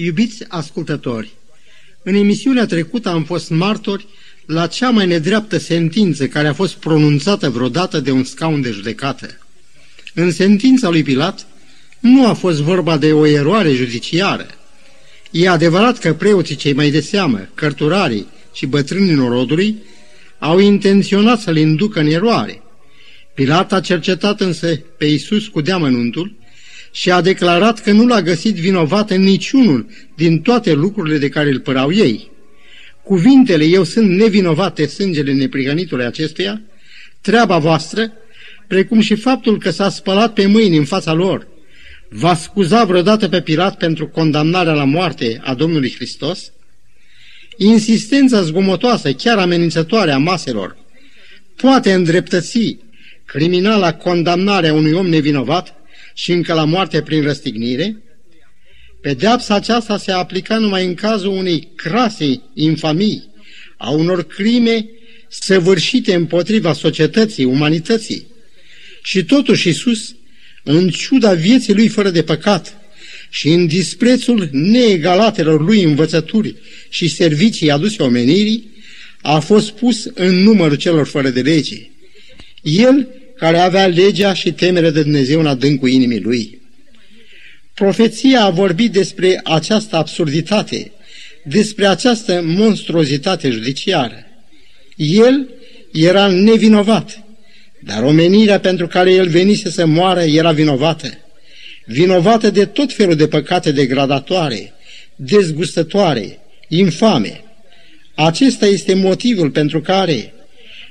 Iubiți ascultători, în emisiunea trecută am fost martori la cea mai nedreaptă sentință care a fost pronunțată vreodată de un scaun de judecată. În sentința lui Pilat nu a fost vorba de o eroare judiciară. E adevărat că preoții cei mai de seamă, cărturarii și bătrânii norodului, au intenționat să-l inducă în eroare. Pilat a cercetat însă pe Iisus cu deamănuntul și a declarat că nu l-a găsit vinovat în niciunul din toate lucrurile de care îl părau ei. Cuvintele, eu sunt nevinovate sângele neprihănitului acestuia, treaba voastră, precum și faptul că s-a spălat pe mâini în fața lor, va scuza vreodată pe Pilat pentru condamnarea la moarte a Domnului Hristos? Insistența zgomotoasă, chiar amenințătoare a maselor, poate îndreptăți criminala condamnarea unui om nevinovat și încă la moarte prin răstignire, pedeapsa aceasta se aplica numai în cazul unei crase infamii, a unor crime săvârșite împotriva societății, umanității. Și totuși Iisus, în ciuda vieții lui fără de păcat și în disprețul neegalatelor lui învățături și servicii aduse omenirii, a fost pus în numărul celor fără de lege. El care avea legea și temere de Dumnezeu în adâncul inimii lui. Profeția a vorbit despre această absurditate, despre această monstruozitate judiciară. El era nevinovat, dar omenirea pentru care el venise să moară era vinovată. Vinovată de tot felul de păcate degradatoare, dezgustătoare, infame. Acesta este motivul pentru care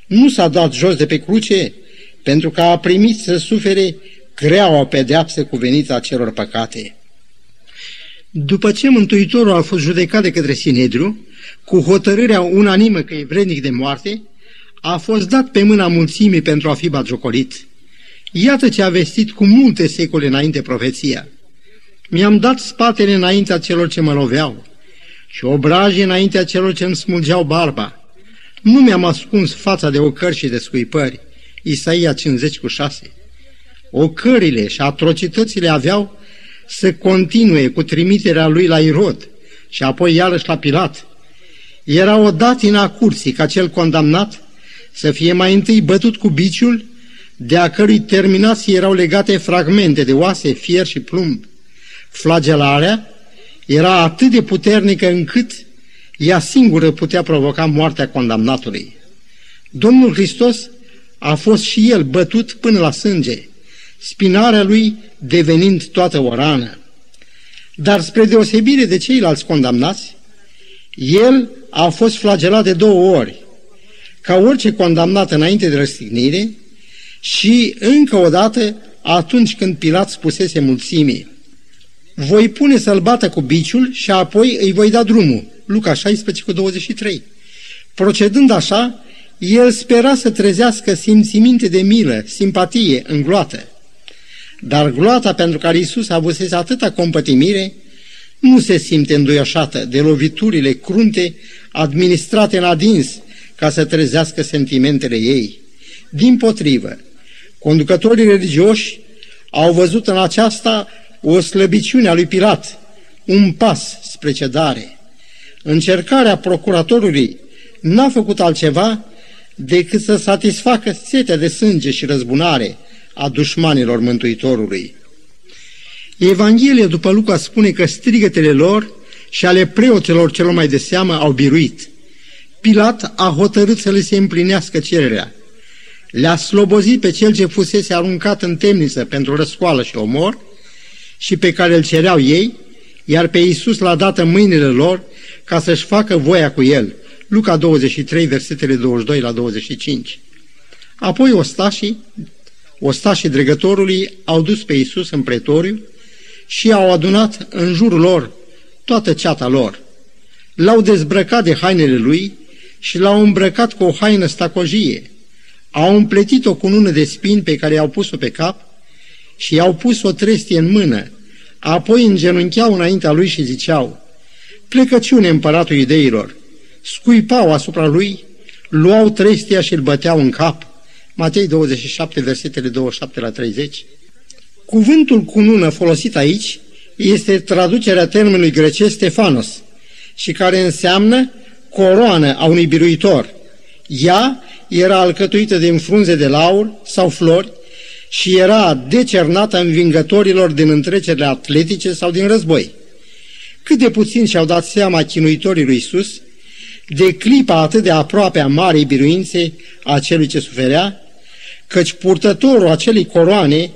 nu s-a dat jos de pe cruce, pentru că a primit să sufere grea o pedeapsă cuvenită a celor păcate. După ce Mântuitorul a fost judecat de către Sinedriu, cu hotărârea unanimă că e vrednic de moarte, a fost dat pe mâna mulțimii pentru a fi bagiocolit. Iată ce a vestit cu multe secole înainte profeția. Mi-am dat spatele înaintea celor ce mă loveau și obraje înaintea celor ce îmi smulgeau barba. Nu mi-am ascuns fața de ocări și de scuipări. Isaia 50 cu 6. Ocările și atrocitățile aveau să continue cu trimiterea lui la Irod și apoi iarăși la Pilat. Era o datină a curții ca cel condamnat să fie mai întâi bătut cu biciul, de a cărui terminații erau legate fragmente de oase, fier și plumb. Flagelarea era atât de puternică încât ea singură putea provoca moartea condamnatului. Domnul Hristos a fost și el bătut până la sânge, spinarea lui devenind toată o rană. Dar spre deosebire de ceilalți condamnați, el a fost flagelat de două ori, ca orice condamnat înainte de răstignire și încă o dată atunci când Pilat spusese mulțimii, voi pune să-l bată cu biciul și apoi îi voi da drumul. Luca 16 cu 23. Procedând așa, el spera să trezească simțiminte de milă, simpatie în gloată. Dar gloata pentru care Isus avusese atâta compătimire nu se simte înduioșată de loviturile crunte administrate în adins ca să trezească sentimentele ei. Din potrivă, conducătorii religioși au văzut în aceasta o slăbiciune a lui Pilat, un pas spre cedare. Încercarea procuratorului n-a făcut altceva decât să satisfacă setea de sânge și răzbunare a dușmanilor Mântuitorului. Evanghelia după Luca spune că strigătele lor și ale preoților celor mai de seamă au biruit. Pilat a hotărât să le se împlinească cererea. Le-a slobozit pe cel ce fusese aruncat în temniță pentru răscoală și omor și pe care îl cereau ei, iar pe Iisus l-a dat în mâinile lor ca să-și facă voia cu el – Luca 23, versetele 22 la 25. Apoi ostașii, ostașii dregătorului au dus pe Iisus în pretoriu și au adunat în jurul lor toată ceata lor. L-au dezbrăcat de hainele lui și l-au îmbrăcat cu o haină stacojie. Au împletit o cunună de spini pe care i-au pus-o pe cap și i-au pus o trestie în mână. Apoi îngenuncheau înaintea lui și ziceau, Plecăciune împăratul iudeilor, scuipau asupra lui, luau trestia și îl băteau în cap. Matei 27, versetele 27 la 30. Cuvântul cunună folosit aici este traducerea termenului grecesc Stefanos și care înseamnă coroană a unui biruitor. Ea era alcătuită din frunze de laur sau flori și era decernată învingătorilor din întrecerile atletice sau din război. Cât de puțin și-au dat seama chinuitorii lui Isus de clipa atât de aproape a marei biruințe a celui ce suferea, căci purtătorul acelei coroane,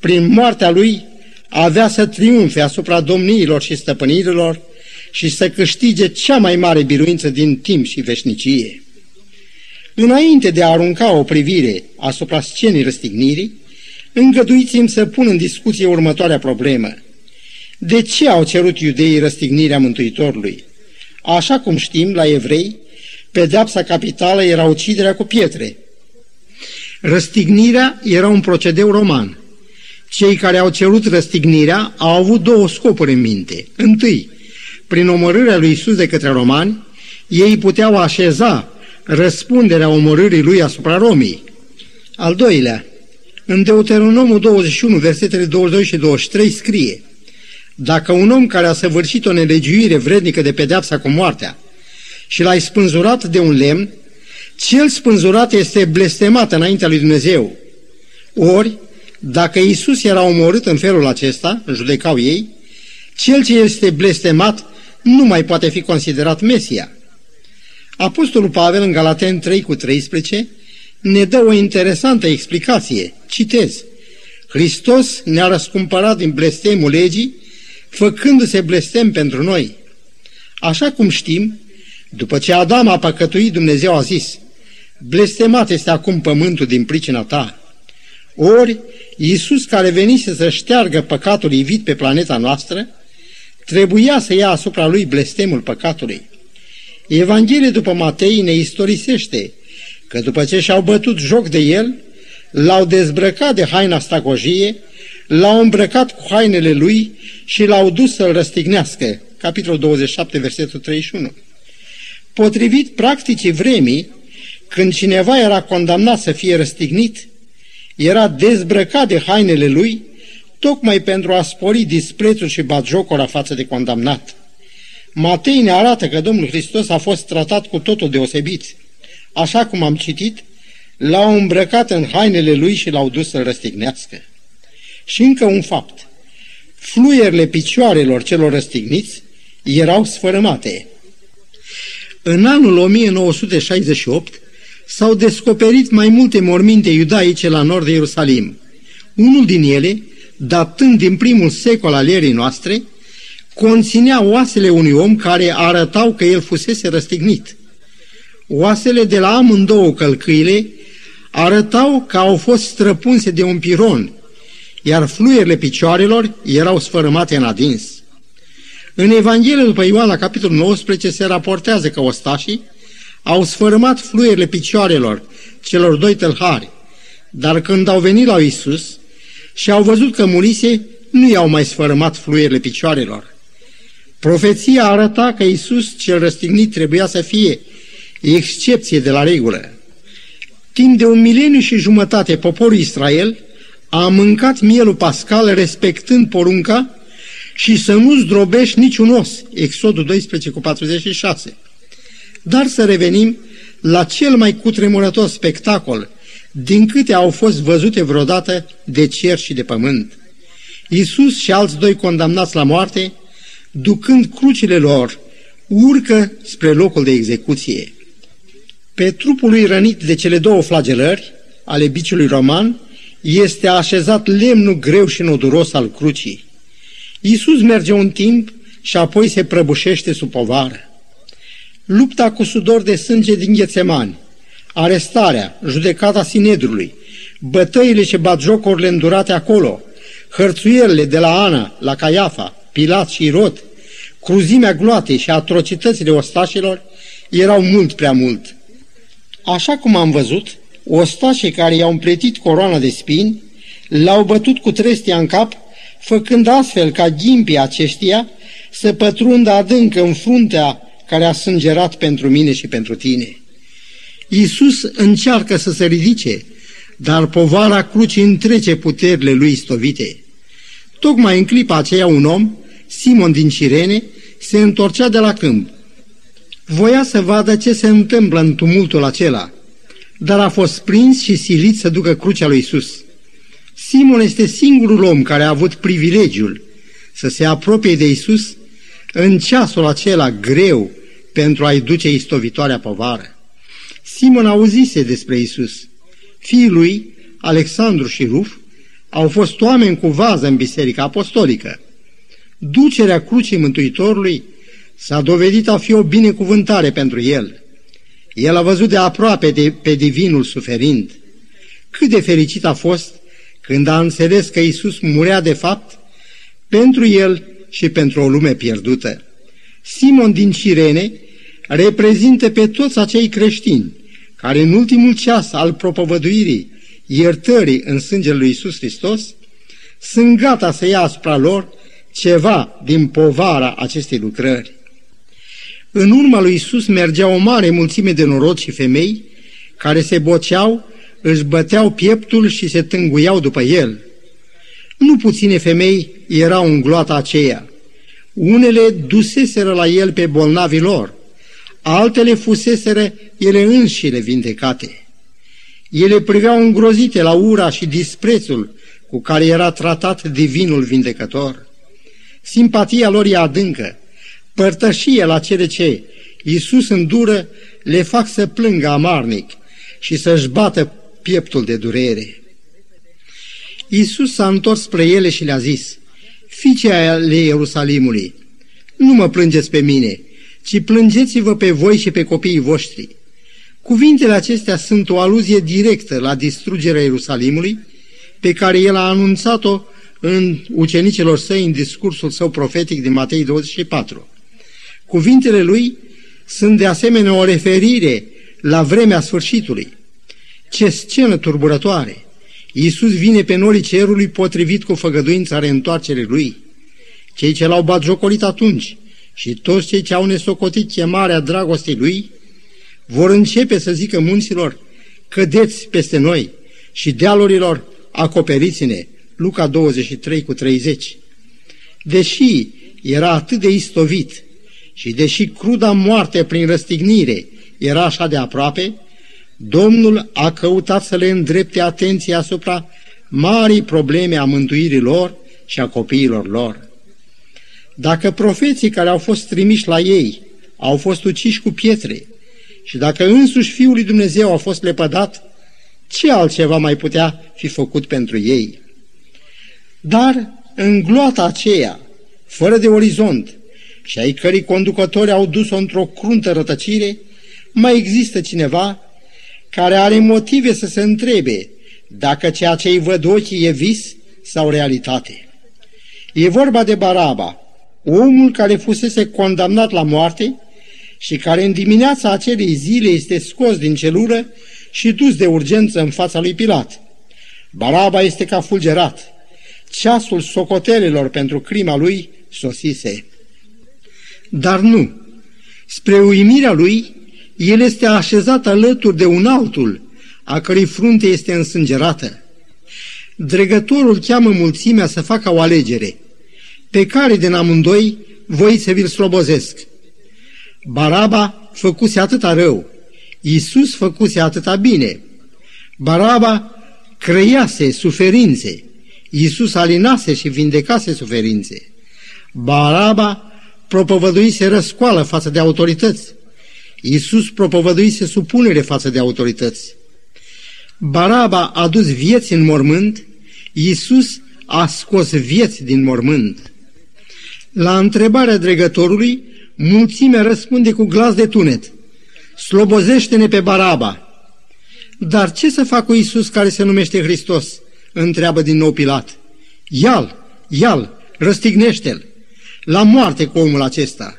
prin moartea lui, avea să triumfe asupra domniilor și stăpânirilor și să câștige cea mai mare biruință din timp și veșnicie. Înainte de a arunca o privire asupra scenii răstignirii, îngăduiți-mi să pun în discuție următoarea problemă. De ce au cerut iudeii răstignirea Mântuitorului? Așa cum știm, la evrei, pedeapsa capitală era uciderea cu pietre. Răstignirea era un procedeu roman. Cei care au cerut răstignirea au avut două scopuri în minte. Întâi, prin omorârea lui Isus de către romani, ei puteau așeza răspunderea omorârii lui asupra Romii. Al doilea, în Deuteronomul 21, versetele 22 și 23 scrie Dacă un om care a săvârșit o nelegiuire vrednică de pedeapsa cu moartea și l-ai spânzurat de un lemn, cel spânzurat este blestemat înaintea lui Dumnezeu. Ori, dacă Isus era omorât în felul acesta, judecau ei, cel ce este blestemat nu mai poate fi considerat Mesia. Apostolul Pavel în Galaten 3 cu 13 ne dă o interesantă explicație. Citez. Hristos ne-a răscumpărat din blestemul legii, făcându-se blestem pentru noi. Așa cum știm, după ce Adam a păcătuit, Dumnezeu a zis, blestemat este acum pământul din pricina ta. Ori, Iisus care venise să șteargă păcatul ivit pe planeta noastră, trebuia să ia asupra lui blestemul păcatului. Evanghelia după Matei ne istorisește că după ce și-au bătut joc de el, l-au dezbrăcat de haina stacojie, l-au îmbrăcat cu hainele lui și l-au dus să-l răstignească. Capitolul 27, versetul 31. Potrivit practicii vremii, când cineva era condamnat să fie răstignit, era dezbrăcat de hainele lui, tocmai pentru a spori disprețul și batjocora față de condamnat. Matei ne arată că Domnul Hristos a fost tratat cu totul deosebit. Așa cum am citit, l-au îmbrăcat în hainele lui și l-au dus să-l răstignească. Și încă un fapt. Fluierele picioarelor celor răstigniți erau sfărâmate. În anul 1968 s-au descoperit mai multe morminte iudaice la nord de Ierusalim. Unul din ele, datând din primul secol al erii noastre, conținea oasele unui om care arătau că el fusese răstignit. Oasele de la amândouă călcâile arătau că au fost străpunse de un piron, iar fluierile picioarelor erau sfărâmate în adins. În Evanghelie după Ioan, la capitolul 19, se raportează că ostașii au sfărâmat fluierile picioarelor celor doi tălhari, dar când au venit la Isus și au văzut că murise, nu i-au mai sfărâmat fluierile picioarelor. Profeția arăta că Isus cel răstignit trebuia să fie excepție de la regulă. Timp de un mileniu și jumătate poporul Israel a mâncat mielul pascal respectând porunca și să nu zdrobești niciun os. Exodul 12 cu 46. Dar să revenim la cel mai cutremurător spectacol din câte au fost văzute vreodată de cer și de pământ. Iisus și alți doi condamnați la moarte ducând crucile lor, urcă spre locul de execuție. Pe trupul lui rănit de cele două flagelări ale biciului roman este așezat lemnul greu și noduros al crucii. Iisus merge un timp și apoi se prăbușește sub povară. Lupta cu sudor de sânge din Ghețemani, arestarea, judecata Sinedrului, bătăile și batjocurile îndurate acolo, hărțuierile de la Ana la Caiafa, Pilat și Irod, cruzimea gloatei și atrocitățile ostașilor erau mult prea mult. Așa cum am văzut, ostașii care i-au împletit coroana de spini l-au bătut cu trestia în cap, făcând astfel ca ghimpii aceștia să pătrundă adânc în fruntea care a sângerat pentru mine și pentru tine. Iisus încearcă să se ridice, dar povara crucii întrece puterile lui stovite. Tocmai în clipa aceea un om, Simon din Cirene, se întorcea de la câmp. Voia să vadă ce se întâmplă în tumultul acela, dar a fost prins și silit să ducă crucea lui Isus. Simon este singurul om care a avut privilegiul să se apropie de Isus în ceasul acela greu pentru a-i duce istovitoarea povară. Simon auzise despre Isus. Fiii lui, Alexandru și Ruf, au fost oameni cu vază în Biserica Apostolică. Ducerea crucii Mântuitorului s-a dovedit a fi o binecuvântare pentru el. El a văzut de aproape de, pe divinul suferind. Cât de fericit a fost când a înțeles că Isus murea de fapt pentru el și pentru o lume pierdută. Simon din Cirene reprezintă pe toți acei creștini care în ultimul ceas al propovăduirii iertării în sângele lui Isus Hristos sunt gata să ia asupra lor ceva din povara acestei lucrări. În urma lui Isus mergea o mare mulțime de norod și femei care se boceau, își băteau pieptul și se tânguiau după el. Nu puține femei erau în gloata aceea. Unele duseseră la el pe bolnavii lor, altele fuseseră ele înșile vindecate. Ele priveau îngrozite la ura și disprețul cu care era tratat divinul vindecător. Simpatia lor e adâncă, părtășie la cele ce Iisus îndură le fac să plângă amarnic și să-și bată pieptul de durere. Iisus s-a întors spre ele și le-a zis, Fiicea ale Ierusalimului, nu mă plângeți pe mine, ci plângeți-vă pe voi și pe copiii voștri. Cuvintele acestea sunt o aluzie directă la distrugerea Ierusalimului, pe care el a anunțat-o în ucenicilor săi în discursul său profetic din Matei 24. Cuvintele lui sunt de asemenea o referire la vremea sfârșitului. Ce scenă turburătoare! Iisus vine pe norii cerului potrivit cu făgăduința reîntoarcerii lui. Cei ce l-au batjocolit atunci și toți cei ce au nesocotit chemarea dragostei lui vor începe să zică munților, cădeți peste noi și dealurilor, acoperiți-ne. Luca 23 cu 30. Deși era atât de istovit și deși cruda moarte prin răstignire era așa de aproape, Domnul a căutat să le îndrepte atenția asupra marii probleme a mântuirii lor și a copiilor lor. Dacă profeții care au fost trimiși la ei au fost uciși cu pietre și dacă însuși Fiul lui Dumnezeu a fost lepădat, ce altceva mai putea fi făcut pentru ei? Dar în gloata aceea, fără de orizont, și ai cărei conducători au dus-o într-o cruntă rătăcire, mai există cineva care are motive să se întrebe dacă ceea ce îi văd ochii e vis sau realitate. E vorba de Baraba, omul care fusese condamnat la moarte și care în dimineața acelei zile este scos din celulă și dus de urgență în fața lui Pilat. Baraba este ca fulgerat. Ceasul socotelelor pentru crima lui sosise. Dar nu. Spre uimirea lui, el este așezat alături de un altul, a cărui frunte este însângerată. Dregătorul cheamă mulțimea să facă o alegere, pe care din amândoi voi să vi-l slobozesc. Baraba făcuse atâta rău, Iisus făcuse atâta bine. Baraba creiase suferințe, Iisus alinase și vindecase suferințe. Baraba propovăduise răscoală față de autorități. Iisus propovăduise supunere față de autorități. Baraba a dus vieți în mormânt, Iisus a scos vieți din mormânt. La întrebarea dregătorului, mulțimea răspunde cu glas de tunet. Slobozește-ne pe Baraba. Dar ce să fac cu Iisus care se numește Hristos? Întreabă din nou Pilat. Ial, ial, răstignește-l. La moarte cu omul acesta.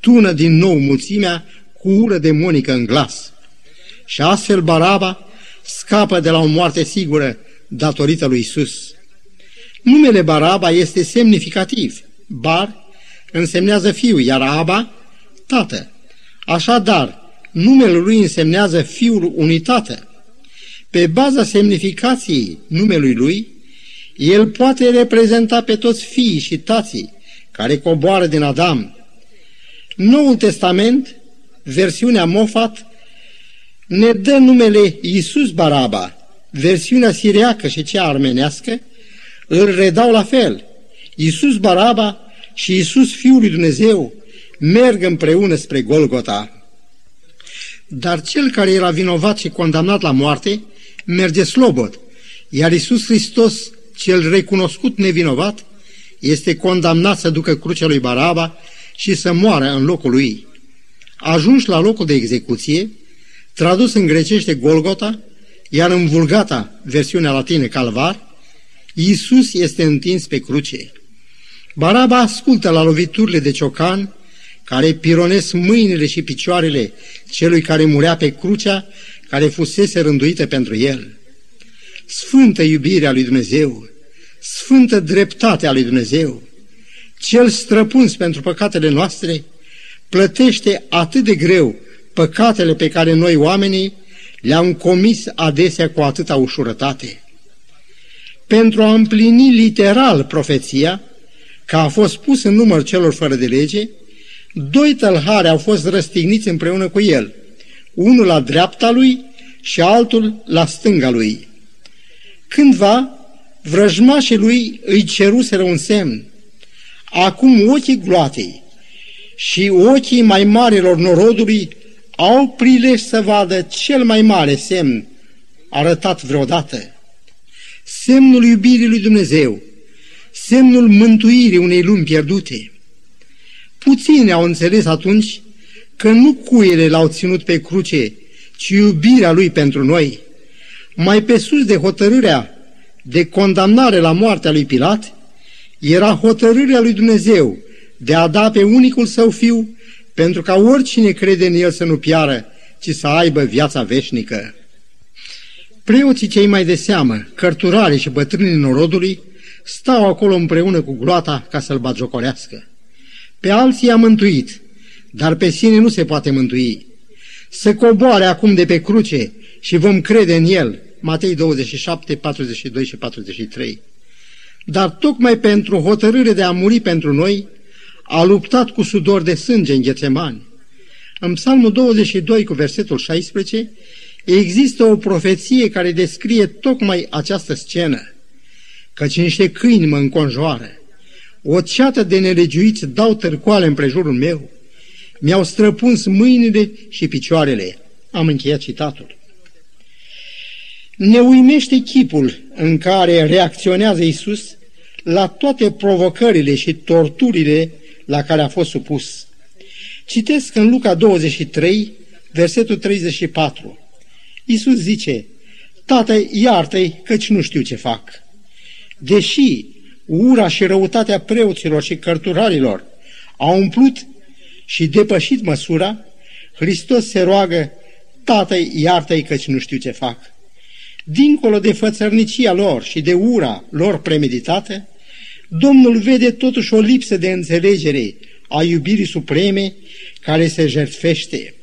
Tună din nou mulțimea cu ură demonică în glas. Și astfel Baraba scapă de la o moarte sigură datorită lui Isus. Numele Baraba este semnificativ. Bar însemnează fiu, iar Aba, tată. Așadar, numele lui însemnează fiul unitate. Pe baza semnificației numelui lui, El poate reprezenta pe toți fiii și tații care coboară din Adam. Noul Testament, versiunea Mofat, ne dă numele Iisus Baraba, versiunea siriacă și cea armenească, îl redau la fel. Iisus Baraba și Iisus Fiul lui Dumnezeu merg împreună spre Golgota. Dar cel care era vinovat și condamnat la moarte merge slobod, iar Iisus Hristos, cel recunoscut nevinovat, este condamnat să ducă crucea lui Baraba și să moară în locul lui. Ajuns la locul de execuție, tradus în grecește Golgota, iar în vulgata, versiunea latină Calvar, Iisus este întins pe cruce. Baraba ascultă la loviturile de ciocan, care pironesc mâinile și picioarele celui care murea pe crucea, care fusese rânduită pentru el. Sfântă iubirea lui Dumnezeu, sfântă dreptatea lui Dumnezeu, cel străpuns pentru păcatele noastre, plătește atât de greu păcatele pe care noi oamenii le-am comis adesea cu atâta ușurătate. Pentru a împlini literal profeția, că a fost pus în număr celor fără de lege, doi tălhari au fost răstigniți împreună cu el, unul la dreapta lui și altul la stânga lui. Cândva, vrăjmașii lui îi ceruseră un semn. Acum ochii gloatei și ochii mai marilor norodului au prilej să vadă cel mai mare semn arătat vreodată. Semnul iubirii lui Dumnezeu, semnul mântuirii unei lumi pierdute. Puțini au înțeles atunci că nu cuiele l-au ținut pe cruce, ci iubirea lui pentru noi. Mai pe sus de hotărârea de condamnare la moartea lui Pilat, era hotărârea lui Dumnezeu de a da pe unicul său fiu pentru ca oricine crede în el să nu piară, ci să aibă viața veșnică. Preoții cei mai de seamă, cărturari și bătrânii norodului, stau acolo împreună cu gloata ca să-l batjocorească. Pe alții i-a mântuit, dar pe sine nu se poate mântui. Să coboare acum de pe cruce și vom crede în el. Matei 27, 42 și 43. Dar tocmai pentru hotărâre de a muri pentru noi, a luptat cu sudor de sânge în Ghețemani. În Psalmul 22 cu versetul 16 există o profeție care descrie tocmai această scenă, căci niște câini mă înconjoară, o ceată de nelegiuiți dau târcoale împrejurul meu, mi-au străpuns mâinile și picioarele. Am încheiat citatul. Ne uimește chipul în care reacționează Isus la toate provocările și torturile la care a fost supus. Citesc în Luca 23, versetul 34. Iisus zice, Tată, iartă-i, căci nu știu ce fac. Deși ura și răutatea preoților și cărturarilor au umplut și depășit măsura, Hristos se roagă, Tată, iartă-i, căci nu știu ce fac. Dincolo de fățărnicia lor și de ura lor premeditată, Domnul vede totuși o lipsă de înțelegere a iubirii supreme care se jertfește.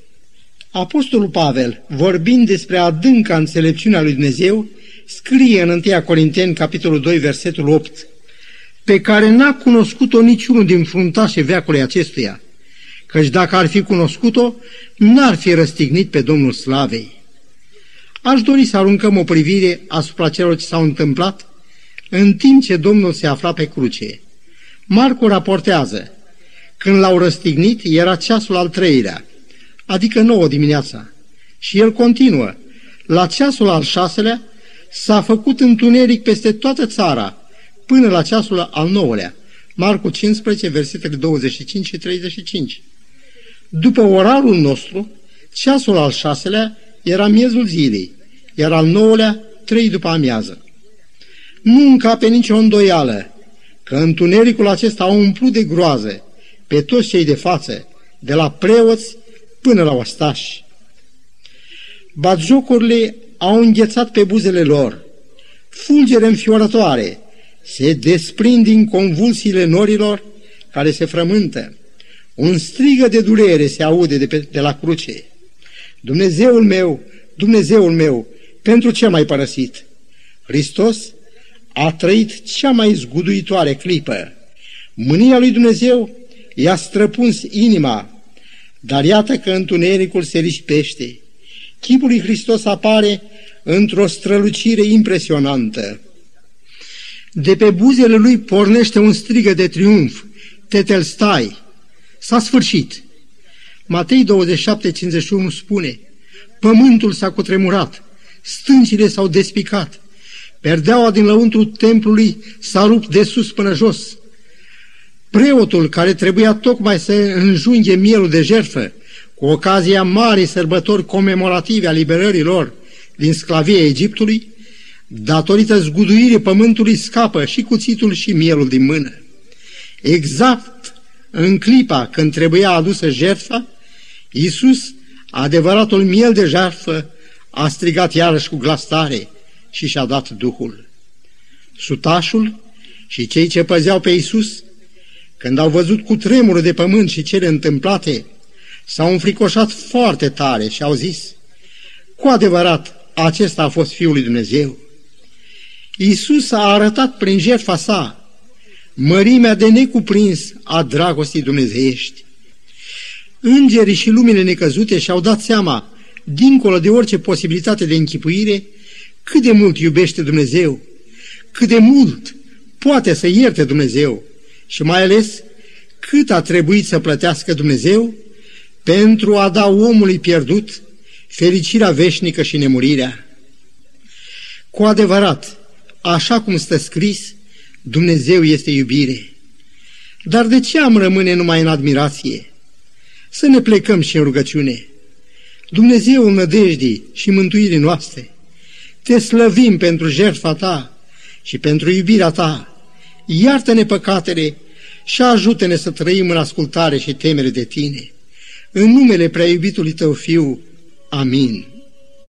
Apostolul Pavel, vorbind despre adânca înțelepciunea lui Dumnezeu, scrie în 1 Corinteni, capitolul 2, versetul 8, pe care n-a cunoscut-o niciunul din fruntașe veacului acestuia, căci dacă ar fi cunoscut-o, n-ar fi răstignit pe Domnul Slavei. Aș dori să aruncăm o privire asupra celor ce s-au întâmplat în timp ce Domnul se afla pe cruce. Marcu raportează, când l-au răstignit, era ceasul al treilea, adică nouă dimineața. Și el continuă, la ceasul al șaselea s-a făcut întuneric peste toată țara, până la ceasul al nouălea. Marcu 15, versetele 25 și 35. După orarul nostru, ceasul al șaselea era miezul zilei, iar al nouălea trei după amiază nu încape nicio îndoială că întunericul acesta a umplut de groază pe toți cei de față, de la preoți până la ostași. Batjocurile au înghețat pe buzele lor, fulgere înfiorătoare se desprind din convulsiile norilor care se frământă. Un strigă de durere se aude de, pe, de la cruce. Dumnezeul meu, Dumnezeul meu, pentru ce m-ai părăsit? Hristos a trăit cea mai zguduitoare clipă. Mânia lui Dumnezeu i-a străpuns inima, dar iată că întunericul se rispește. Chipul lui Hristos apare într-o strălucire impresionantă. De pe buzele lui pornește un strigă de triumf. Tetel stai! S-a sfârșit! Matei 27, 51 spune Pământul s-a cutremurat, stâncile s-au despicat, perdeaua din lăuntru templului s-a rupt de sus până jos. Preotul care trebuia tocmai să înjunghe mielul de jertfă, cu ocazia marii sărbători comemorative a liberării lor din sclavie Egiptului, datorită zguduirii pământului scapă și cuțitul și mielul din mână. Exact în clipa când trebuia adusă jertfa, Iisus, adevăratul miel de jertfă, a strigat iarăși cu glas tare și și-a dat Duhul. Sutașul și cei ce păzeau pe Iisus, când au văzut cu tremurul de pământ și cele întâmplate, s-au înfricoșat foarte tare și au zis, cu adevărat, acesta a fost Fiul lui Dumnezeu. Iisus a arătat prin jertfa sa mărimea de necuprins a dragostii dumnezeiești. Îngerii și lumile necăzute și-au dat seama, dincolo de orice posibilitate de închipuire, cât de mult iubește Dumnezeu, cât de mult poate să ierte Dumnezeu și mai ales cât a trebuit să plătească Dumnezeu pentru a da omului pierdut fericirea veșnică și nemurirea. Cu adevărat, așa cum stă scris, Dumnezeu este iubire. Dar de ce am rămâne numai în admirație? Să ne plecăm și în rugăciune. Dumnezeu nădejdii și mântuirii noastre, te slăvim pentru jertfa ta și pentru iubirea ta. Iartă-ne păcatele și ajută-ne să trăim în ascultare și temere de tine. În numele prea iubitului tău fiu. Amin.